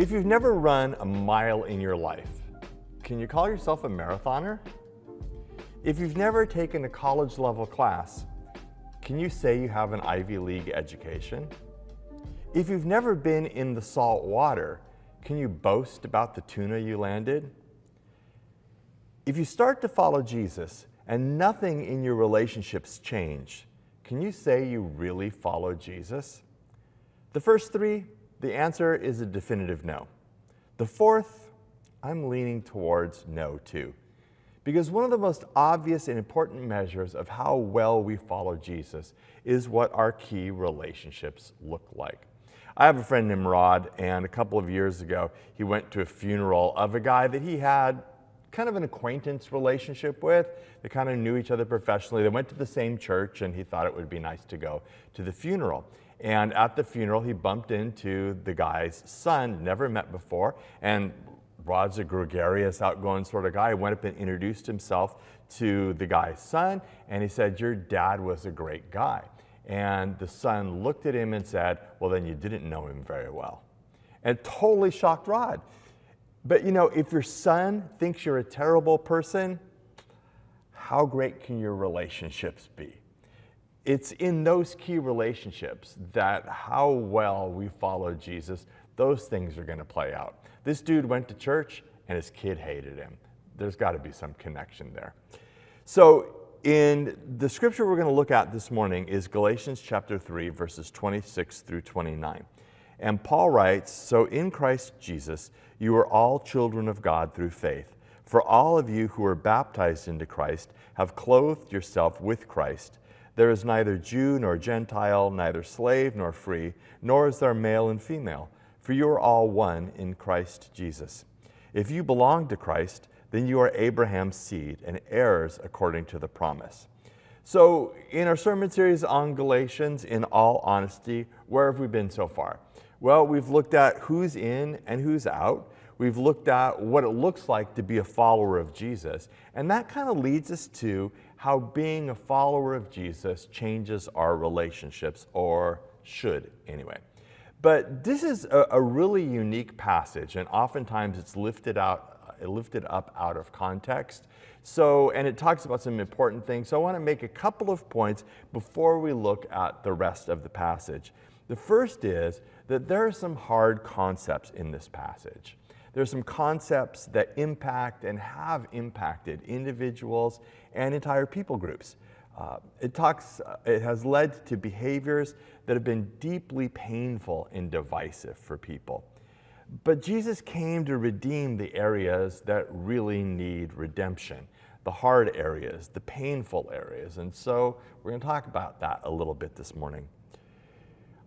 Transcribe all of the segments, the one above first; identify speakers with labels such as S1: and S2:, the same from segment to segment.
S1: If you've never run a mile in your life, can you call yourself a marathoner? If you've never taken a college level class, can you say you have an Ivy League education? If you've never been in the salt water, can you boast about the tuna you landed? If you start to follow Jesus and nothing in your relationships change, can you say you really follow Jesus? The first three, the answer is a definitive no. The fourth, I'm leaning towards no too. Because one of the most obvious and important measures of how well we follow Jesus is what our key relationships look like. I have a friend named Rod, and a couple of years ago, he went to a funeral of a guy that he had kind of an acquaintance relationship with. They kind of knew each other professionally. They went to the same church, and he thought it would be nice to go to the funeral. And at the funeral, he bumped into the guy's son, never met before. And Rod's a gregarious, outgoing sort of guy. He went up and introduced himself to the guy's son, and he said, Your dad was a great guy. And the son looked at him and said, Well, then you didn't know him very well. And totally shocked Rod. But you know, if your son thinks you're a terrible person, how great can your relationships be? It's in those key relationships that how well we follow Jesus, those things are going to play out. This dude went to church and his kid hated him. There's got to be some connection there. So, in the scripture we're going to look at this morning is Galatians chapter 3, verses 26 through 29. And Paul writes So in Christ Jesus, you are all children of God through faith. For all of you who are baptized into Christ have clothed yourself with Christ. There is neither Jew nor Gentile, neither slave nor free, nor is there male and female, for you are all one in Christ Jesus. If you belong to Christ, then you are Abraham's seed and heirs according to the promise. So, in our sermon series on Galatians, in all honesty, where have we been so far? Well, we've looked at who's in and who's out. We've looked at what it looks like to be a follower of Jesus. And that kind of leads us to how being a follower of Jesus changes our relationships, or should anyway. But this is a, a really unique passage, and oftentimes it's lifted out uh, lifted up out of context. So, and it talks about some important things. So I want to make a couple of points before we look at the rest of the passage. The first is that there are some hard concepts in this passage. There are some concepts that impact and have impacted individuals and entire people groups. Uh, it talks, uh, it has led to behaviors that have been deeply painful and divisive for people. But Jesus came to redeem the areas that really need redemption, the hard areas, the painful areas. And so we're going to talk about that a little bit this morning.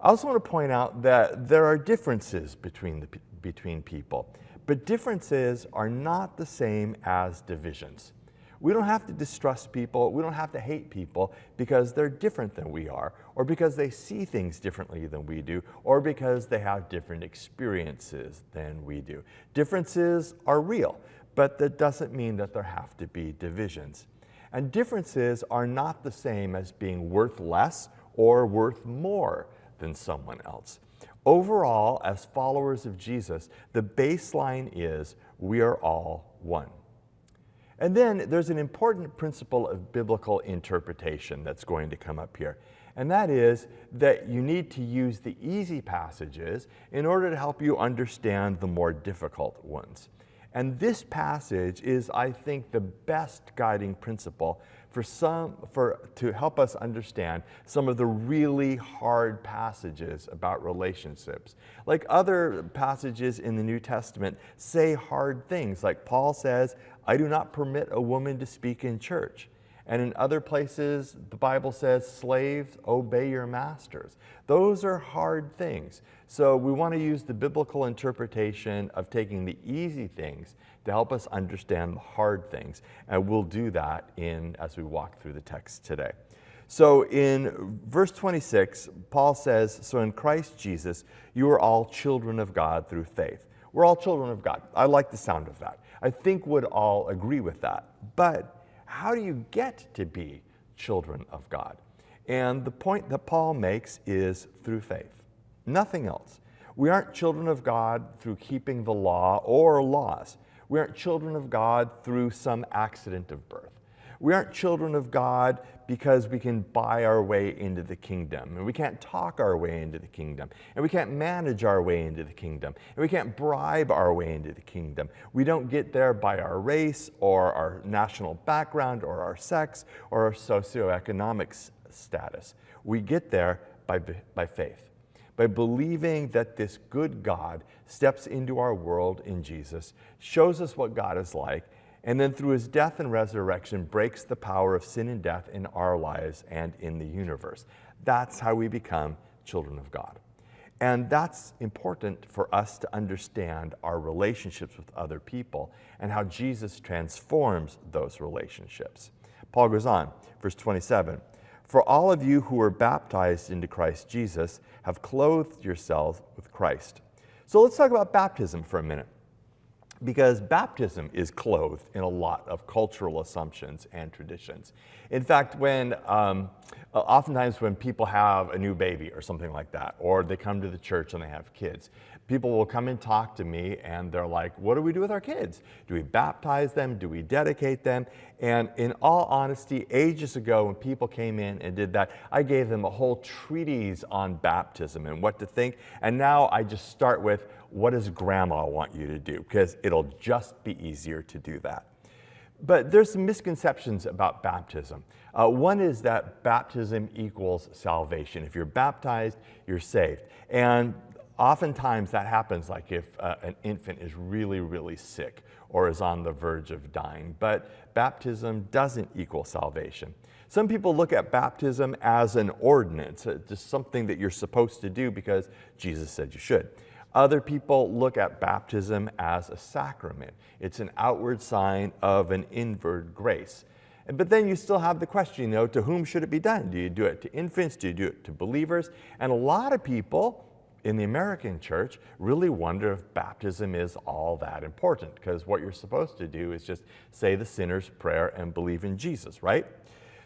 S1: I also want to point out that there are differences between, the, between people, but differences are not the same as divisions. We don't have to distrust people, we don't have to hate people because they're different than we are, or because they see things differently than we do, or because they have different experiences than we do. Differences are real, but that doesn't mean that there have to be divisions. And differences are not the same as being worth less or worth more than someone else. Overall, as followers of Jesus, the baseline is we are all one. And then there's an important principle of biblical interpretation that's going to come up here. And that is that you need to use the easy passages in order to help you understand the more difficult ones. And this passage is, I think, the best guiding principle for some, for, to help us understand some of the really hard passages about relationships. Like other passages in the New Testament say hard things, like Paul says, I do not permit a woman to speak in church. And in other places, the Bible says, slaves, obey your masters. Those are hard things. So we want to use the biblical interpretation of taking the easy things to help us understand the hard things. And we'll do that in as we walk through the text today. So in verse 26, Paul says, So in Christ Jesus, you are all children of God through faith. We're all children of God. I like the sound of that. I think would all agree with that. But how do you get to be children of God? And the point that Paul makes is through faith, nothing else. We aren't children of God through keeping the law or laws. We aren't children of God through some accident of birth. We aren't children of God because we can buy our way into the kingdom, and we can't talk our way into the kingdom, and we can't manage our way into the kingdom, and we can't bribe our way into the kingdom. We don't get there by our race or our national background or our sex or our socioeconomic status. We get there by, by faith, by believing that this good God steps into our world in Jesus, shows us what God is like, and then through his death and resurrection breaks the power of sin and death in our lives and in the universe. That's how we become children of God. And that's important for us to understand our relationships with other people and how Jesus transforms those relationships. Paul goes on, verse 27 For all of you who were baptized into Christ Jesus have clothed yourselves with Christ. So let's talk about baptism for a minute because baptism is clothed in a lot of cultural assumptions and traditions. In fact, when um, uh, oftentimes when people have a new baby or something like that, or they come to the church and they have kids, people will come and talk to me and they're like, What do we do with our kids? Do we baptize them? Do we dedicate them? And in all honesty, ages ago, when people came in and did that, I gave them a whole treatise on baptism and what to think. And now I just start with, what does grandma want you to do? Because it'll just be easier to do that. But there's some misconceptions about baptism. Uh, one is that baptism equals salvation. If you're baptized, you're saved. And oftentimes that happens like if uh, an infant is really, really sick or is on the verge of dying. But baptism doesn't equal salvation. Some people look at baptism as an ordinance, uh, just something that you're supposed to do because Jesus said you should. Other people look at baptism as a sacrament. It's an outward sign of an inward grace. But then you still have the question, you know, to whom should it be done? Do you do it to infants? Do you do it to believers? And a lot of people in the American church really wonder if baptism is all that important because what you're supposed to do is just say the sinner's prayer and believe in Jesus, right?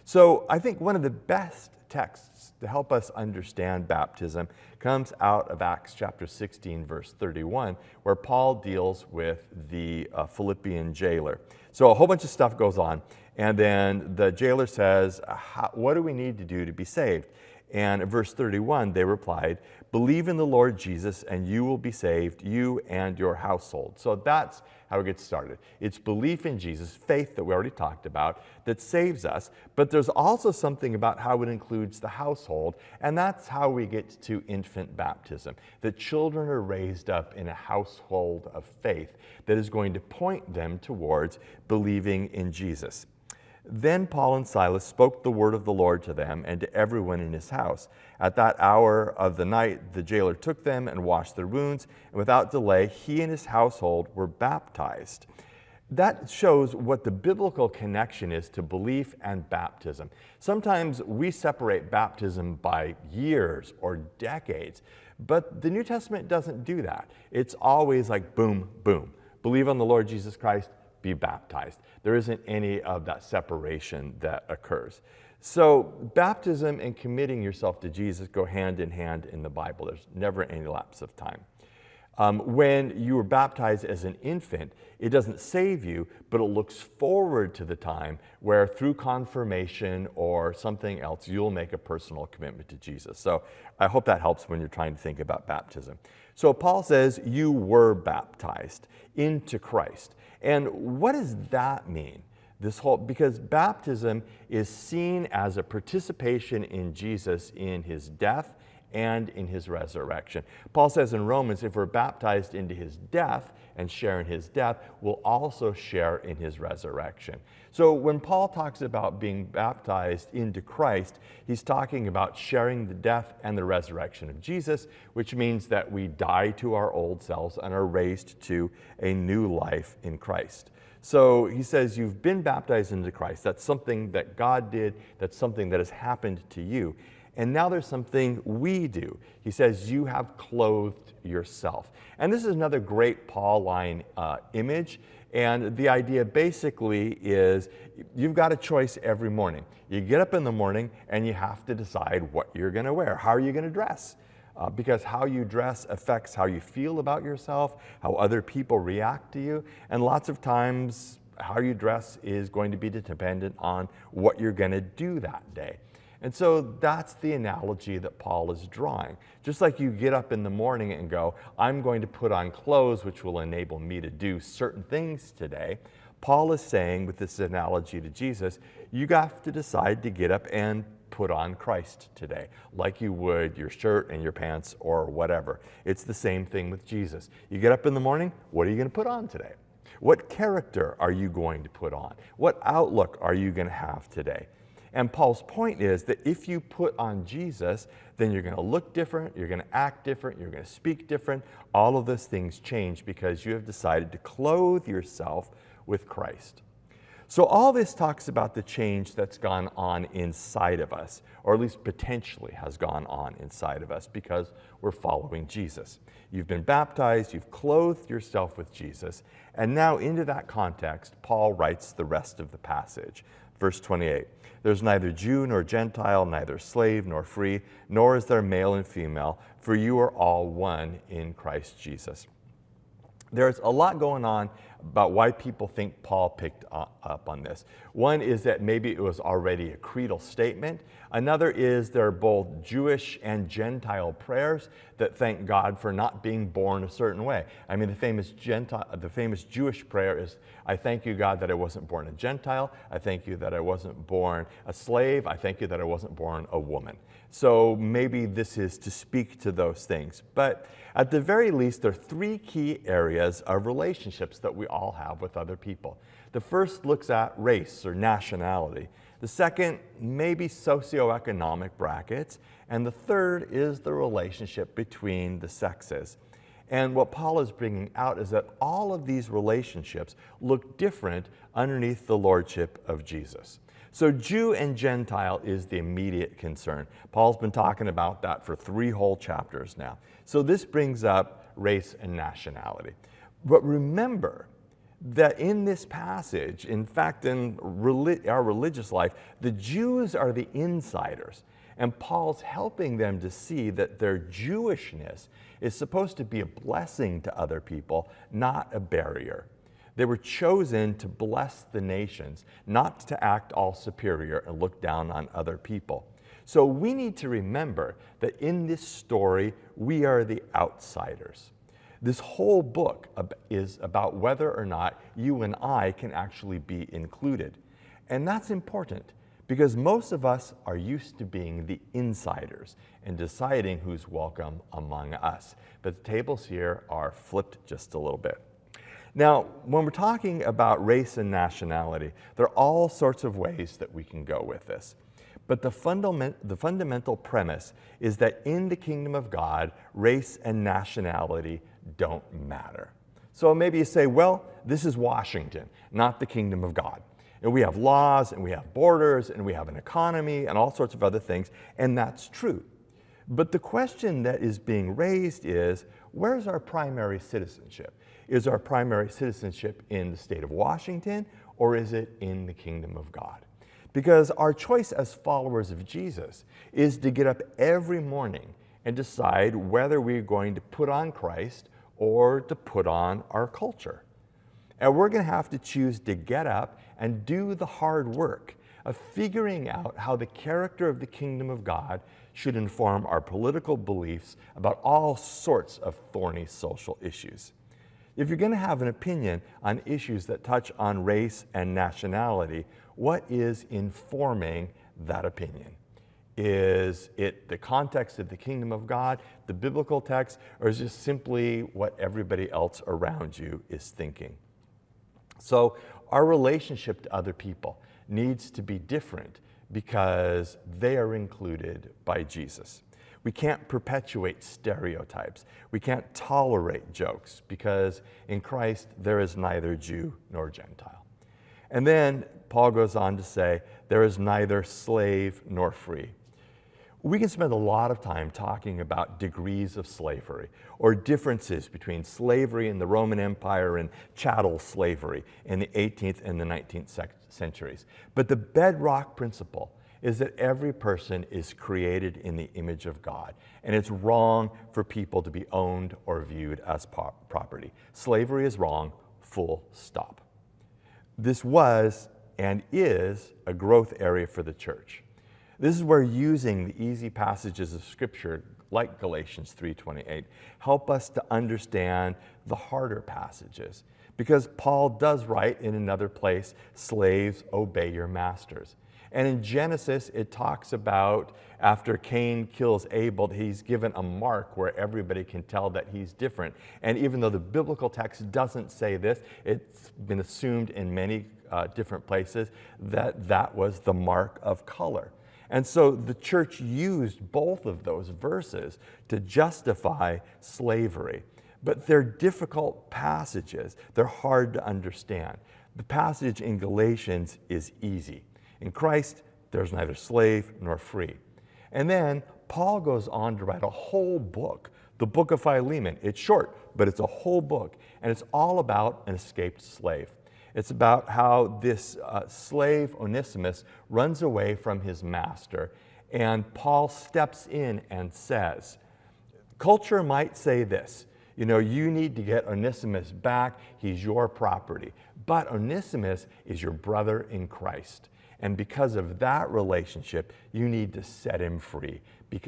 S1: So I think one of the best texts to help us understand baptism comes out of Acts chapter 16, verse 31, where Paul deals with the uh, Philippian jailer. So a whole bunch of stuff goes on, and then the jailer says, What do we need to do to be saved? And verse 31, they replied, Believe in the Lord Jesus, and you will be saved, you and your household. So that's how it gets started. It's belief in Jesus, faith that we already talked about, that saves us. But there's also something about how it includes the household, and that's how we get to infant baptism. The children are raised up in a household of faith that is going to point them towards believing in Jesus. Then Paul and Silas spoke the word of the Lord to them and to everyone in his house. At that hour of the night, the jailer took them and washed their wounds, and without delay, he and his household were baptized. That shows what the biblical connection is to belief and baptism. Sometimes we separate baptism by years or decades, but the New Testament doesn't do that. It's always like boom, boom. Believe on the Lord Jesus Christ, be baptized. There isn't any of that separation that occurs. So, baptism and committing yourself to Jesus go hand in hand in the Bible. There's never any lapse of time. Um, when you were baptized as an infant, it doesn't save you, but it looks forward to the time where through confirmation or something else, you'll make a personal commitment to Jesus. So I hope that helps when you're trying to think about baptism. So Paul says, You were baptized into Christ. And what does that mean? This whole, because baptism is seen as a participation in Jesus in his death and in his resurrection. Paul says in Romans, if we're baptized into his death and share in his death, we'll also share in his resurrection. So when Paul talks about being baptized into Christ, he's talking about sharing the death and the resurrection of Jesus, which means that we die to our old selves and are raised to a new life in Christ. So he says, You've been baptized into Christ. That's something that God did, that's something that has happened to you. And now there's something we do. He says, You have clothed yourself. And this is another great Pauline uh, image. And the idea basically is you've got a choice every morning. You get up in the morning and you have to decide what you're going to wear. How are you going to dress? Uh, because how you dress affects how you feel about yourself, how other people react to you, and lots of times how you dress is going to be dependent on what you're going to do that day. And so that's the analogy that Paul is drawing. Just like you get up in the morning and go, I'm going to put on clothes which will enable me to do certain things today, Paul is saying with this analogy to Jesus, you have to decide to get up and put on Christ today, like you would your shirt and your pants or whatever. It's the same thing with Jesus. You get up in the morning, what are you going to put on today? What character are you going to put on? What outlook are you going to have today? And Paul's point is that if you put on Jesus, then you're going to look different, you're going to act different, you're going to speak different. All of those things change because you have decided to clothe yourself with Christ. So, all this talks about the change that's gone on inside of us, or at least potentially has gone on inside of us because we're following Jesus. You've been baptized, you've clothed yourself with Jesus, and now into that context, Paul writes the rest of the passage. Verse 28 There's neither Jew nor Gentile, neither slave nor free, nor is there male and female, for you are all one in Christ Jesus. There's a lot going on about why people think Paul picked up on this. One is that maybe it was already a creedal statement. Another is there are both Jewish and Gentile prayers that thank God for not being born a certain way. I mean, the famous Gentile, the famous Jewish prayer is, "I thank you, God, that I wasn't born a Gentile. I thank you that I wasn't born a slave. I thank you that I wasn't born a woman." So maybe this is to speak to those things. But at the very least, there are three key areas of relationships that we all have with other people. The first looks at race or nationality. The second, maybe socioeconomic brackets. And the third is the relationship between the sexes. And what Paul is bringing out is that all of these relationships look different underneath the lordship of Jesus. So, Jew and Gentile is the immediate concern. Paul's been talking about that for three whole chapters now. So, this brings up race and nationality. But remember, that in this passage, in fact, in our religious life, the Jews are the insiders. And Paul's helping them to see that their Jewishness is supposed to be a blessing to other people, not a barrier. They were chosen to bless the nations, not to act all superior and look down on other people. So we need to remember that in this story, we are the outsiders. This whole book is about whether or not you and I can actually be included. And that's important because most of us are used to being the insiders and deciding who's welcome among us. But the tables here are flipped just a little bit. Now, when we're talking about race and nationality, there are all sorts of ways that we can go with this. But the, fundament, the fundamental premise is that in the kingdom of God, race and nationality don't matter. So maybe you say, well, this is Washington, not the kingdom of God. And we have laws and we have borders and we have an economy and all sorts of other things, and that's true. But the question that is being raised is where's our primary citizenship? Is our primary citizenship in the state of Washington or is it in the kingdom of God? Because our choice as followers of Jesus is to get up every morning and decide whether we're going to put on Christ or to put on our culture. And we're going to have to choose to get up and do the hard work of figuring out how the character of the kingdom of God should inform our political beliefs about all sorts of thorny social issues. If you're going to have an opinion on issues that touch on race and nationality, what is informing that opinion? Is it the context of the kingdom of God, the biblical text, or is it simply what everybody else around you is thinking? So, our relationship to other people needs to be different because they are included by Jesus. We can't perpetuate stereotypes. We can't tolerate jokes because in Christ there is neither Jew nor Gentile. And then Paul goes on to say, there is neither slave nor free. We can spend a lot of time talking about degrees of slavery or differences between slavery in the Roman Empire and chattel slavery in the 18th and the 19th centuries. But the bedrock principle is that every person is created in the image of God, and it's wrong for people to be owned or viewed as property. Slavery is wrong, full stop. This was and is a growth area for the church. This is where using the easy passages of scripture like Galatians 3:28 help us to understand the harder passages because Paul does write in another place, slaves obey your masters. And in Genesis, it talks about after Cain kills Abel, he's given a mark where everybody can tell that he's different. And even though the biblical text doesn't say this, it's been assumed in many uh, different places that that was the mark of color. And so the church used both of those verses to justify slavery. But they're difficult passages, they're hard to understand. The passage in Galatians is easy. In Christ, there's neither slave nor free. And then Paul goes on to write a whole book, the book of Philemon. It's short, but it's a whole book, and it's all about an escaped slave. It's about how this uh, slave, Onesimus, runs away from his master, and Paul steps in and says, Culture might say this you know, you need to get Onesimus back, he's your property. But Onesimus is your brother in Christ. And because of that relationship, you need to set him free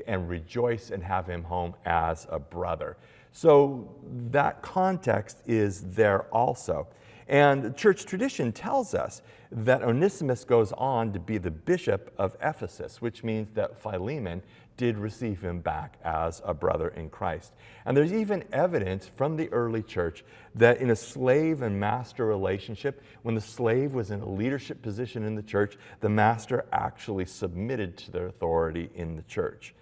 S1: and rejoice and have him home as a brother. So that context is there also. And church tradition tells us that Onesimus goes on to be the bishop of Ephesus, which means that Philemon did receive him back as a brother in Christ. And there's even evidence from the early church that in a slave and master relationship, when the slave was in a leadership position in the church, the master actually submitted to their authority in the church.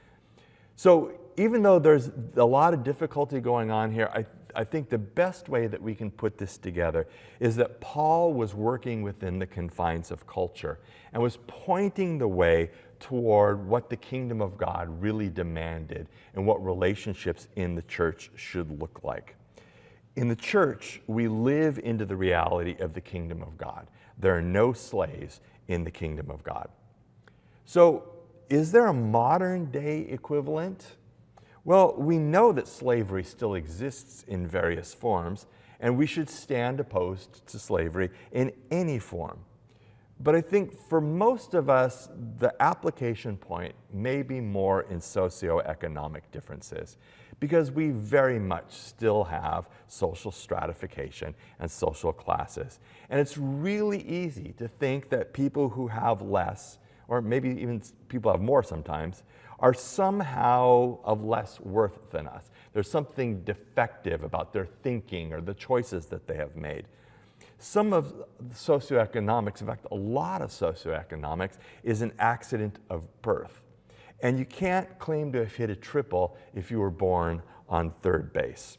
S1: So even though there's a lot of difficulty going on here, I, I think the best way that we can put this together is that Paul was working within the confines of culture and was pointing the way toward what the kingdom of God really demanded and what relationships in the church should look like. In the church, we live into the reality of the kingdom of God. There are no slaves in the kingdom of God. So, is there a modern day equivalent? Well, we know that slavery still exists in various forms, and we should stand opposed to slavery in any form. But I think for most of us, the application point may be more in socioeconomic differences because we very much still have social stratification and social classes. And it's really easy to think that people who have less, or maybe even people have more sometimes, are somehow of less worth than us. There's something defective about their thinking or the choices that they have made. Some of socioeconomics, in fact, a lot of socioeconomics, is an accident of birth. And you can't claim to have hit a triple if you were born on third base.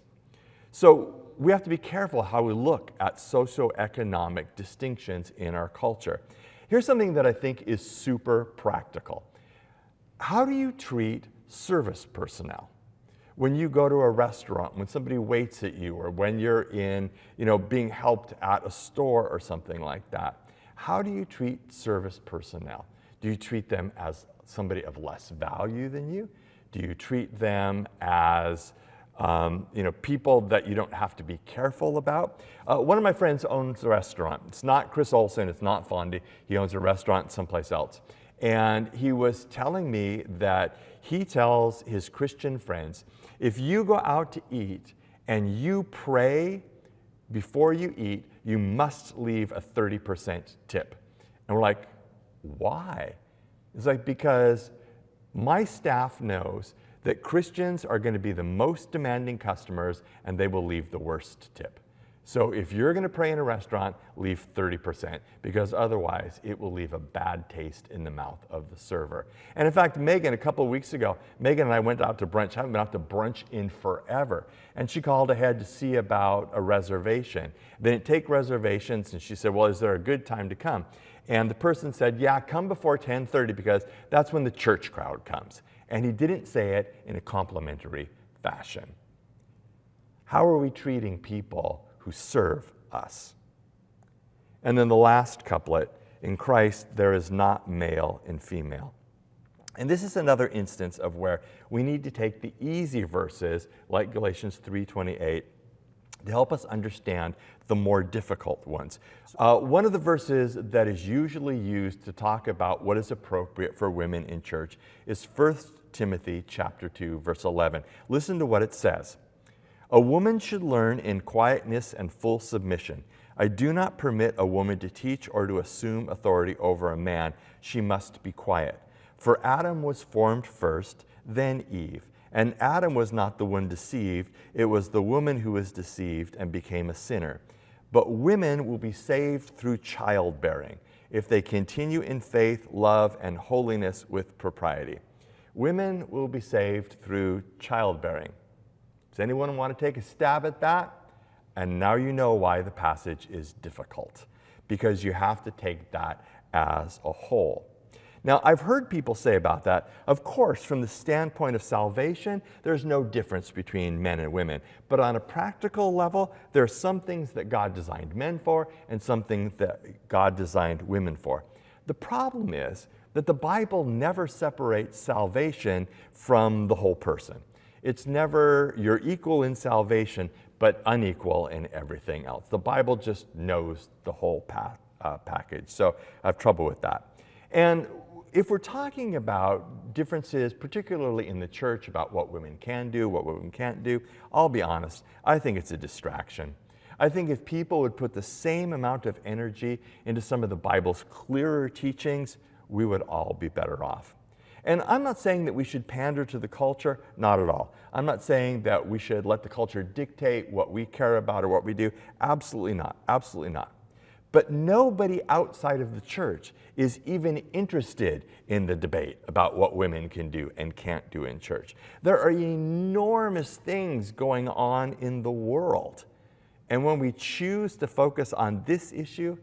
S1: So we have to be careful how we look at socioeconomic distinctions in our culture. Here's something that I think is super practical. How do you treat service personnel? when you go to a restaurant, when somebody waits at you, or when you're in, you know, being helped at a store or something like that, how do you treat service personnel? Do you treat them as somebody of less value than you? Do you treat them as um, you know, people that you don't have to be careful about. Uh, one of my friends owns a restaurant. It's not Chris Olson, it's not Fondy. He owns a restaurant someplace else. And he was telling me that he tells his Christian friends if you go out to eat and you pray before you eat, you must leave a 30% tip. And we're like, why? It's like, because my staff knows that Christians are going to be the most demanding customers and they will leave the worst tip. So if you're going to pray in a restaurant, leave 30% because otherwise it will leave a bad taste in the mouth of the server. And in fact, Megan, a couple of weeks ago, Megan and I went out to brunch. I haven't been out to brunch in forever. And she called ahead to see about a reservation. They didn't take reservations and she said, well, is there a good time to come? And the person said, yeah, come before 1030 because that's when the church crowd comes. And he didn't say it in a complimentary fashion. How are we treating people who serve us. And then the last couplet In Christ, there is not male and female. And this is another instance of where we need to take the easy verses like Galatians 3:28 to help us understand the more difficult ones. Uh, one of the verses that is usually used to talk about what is appropriate for women in church is 1 Timothy chapter 2 verse 11. Listen to what it says. A woman should learn in quietness and full submission. I do not permit a woman to teach or to assume authority over a man. She must be quiet. For Adam was formed first, then Eve. And Adam was not the one deceived, it was the woman who was deceived and became a sinner. But women will be saved through childbearing if they continue in faith, love, and holiness with propriety. Women will be saved through childbearing. Does anyone want to take a stab at that? And now you know why the passage is difficult, because you have to take that as a whole. Now, I've heard people say about that, of course, from the standpoint of salvation, there's no difference between men and women. But on a practical level, there are some things that God designed men for and some things that God designed women for. The problem is that the Bible never separates salvation from the whole person. It's never you're equal in salvation, but unequal in everything else. The Bible just knows the whole path, uh, package. So I have trouble with that. And if we're talking about differences, particularly in the church, about what women can do, what women can't do, I'll be honest, I think it's a distraction. I think if people would put the same amount of energy into some of the Bible's clearer teachings, we would all be better off. And I'm not saying that we should pander to the culture, not at all. I'm not saying that we should let the culture dictate what we care about or what we do. Absolutely not. Absolutely not. But nobody outside of the church is even interested in the debate about what women can do and can't do in church. There are enormous things going on in the world. And when we choose to focus on this issue,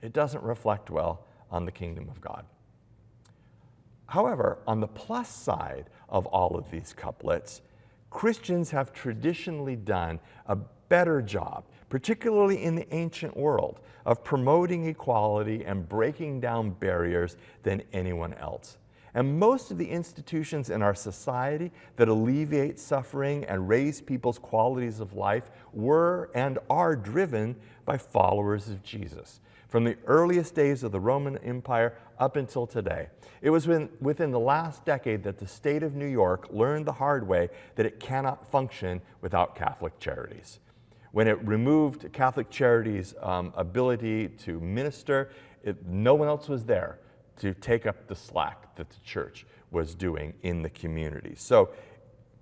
S1: it doesn't reflect well on the kingdom of God. However, on the plus side of all of these couplets, Christians have traditionally done a better job particularly in the ancient world, of promoting equality and breaking down barriers than anyone else. And most of the institutions in our society that alleviate suffering and raise people's qualities of life were and are driven by followers of Jesus. From the earliest days of the Roman Empire up until today. It was within the last decade that the state of New York learned the hard way that it cannot function without Catholic charities. When it removed Catholic Charities' um, ability to minister, it, no one else was there to take up the slack that the church was doing in the community. So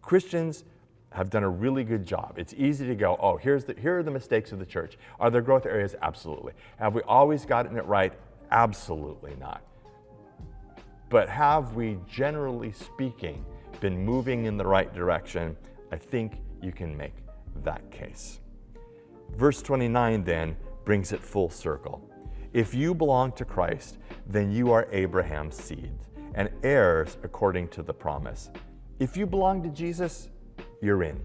S1: Christians have done a really good job. It's easy to go, oh, here's the, here are the mistakes of the church. Are there growth areas? Absolutely. Have we always gotten it right? Absolutely not. But have we, generally speaking, been moving in the right direction? I think you can make that case. Verse 29 then brings it full circle. If you belong to Christ, then you are Abraham's seed and heirs according to the promise. If you belong to Jesus, you're in.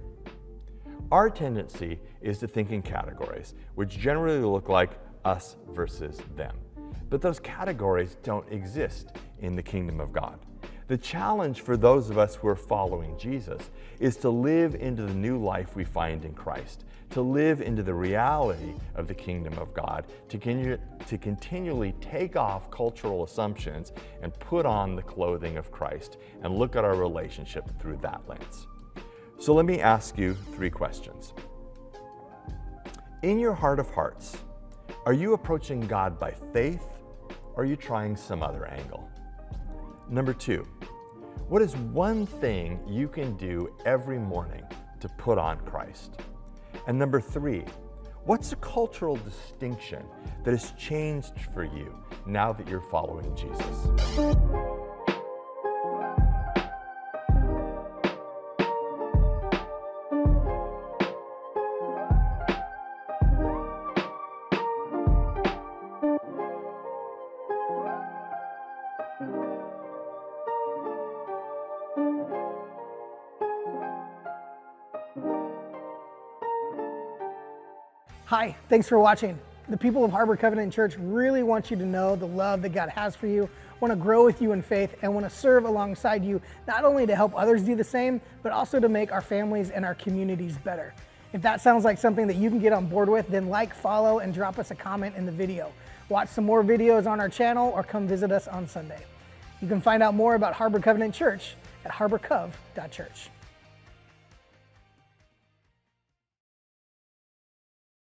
S1: Our tendency is to think in categories, which generally look like us versus them. But those categories don't exist in the kingdom of God. The challenge for those of us who are following Jesus is to live into the new life we find in Christ, to live into the reality of the kingdom of God, to, continue, to continually take off cultural assumptions and put on the clothing of Christ and look at our relationship through that lens. So let me ask you three questions. In your heart of hearts, are you approaching God by faith or are you trying some other angle? Number two, what is one thing you can do every morning to put on Christ? And number three, what's a cultural distinction that has changed for you now that you're following Jesus?
S2: Hi, thanks for watching. The people of Harbor Covenant Church really want you to know the love that God has for you, want to grow with you in faith, and want to serve alongside you, not only to help others do the same, but also to make our families and our communities better. If that sounds like something that you can get on board with, then like, follow, and drop us a comment in the video. Watch some more videos on our channel or come visit us on Sunday. You can find out more about Harbor Covenant Church at harborcov.church.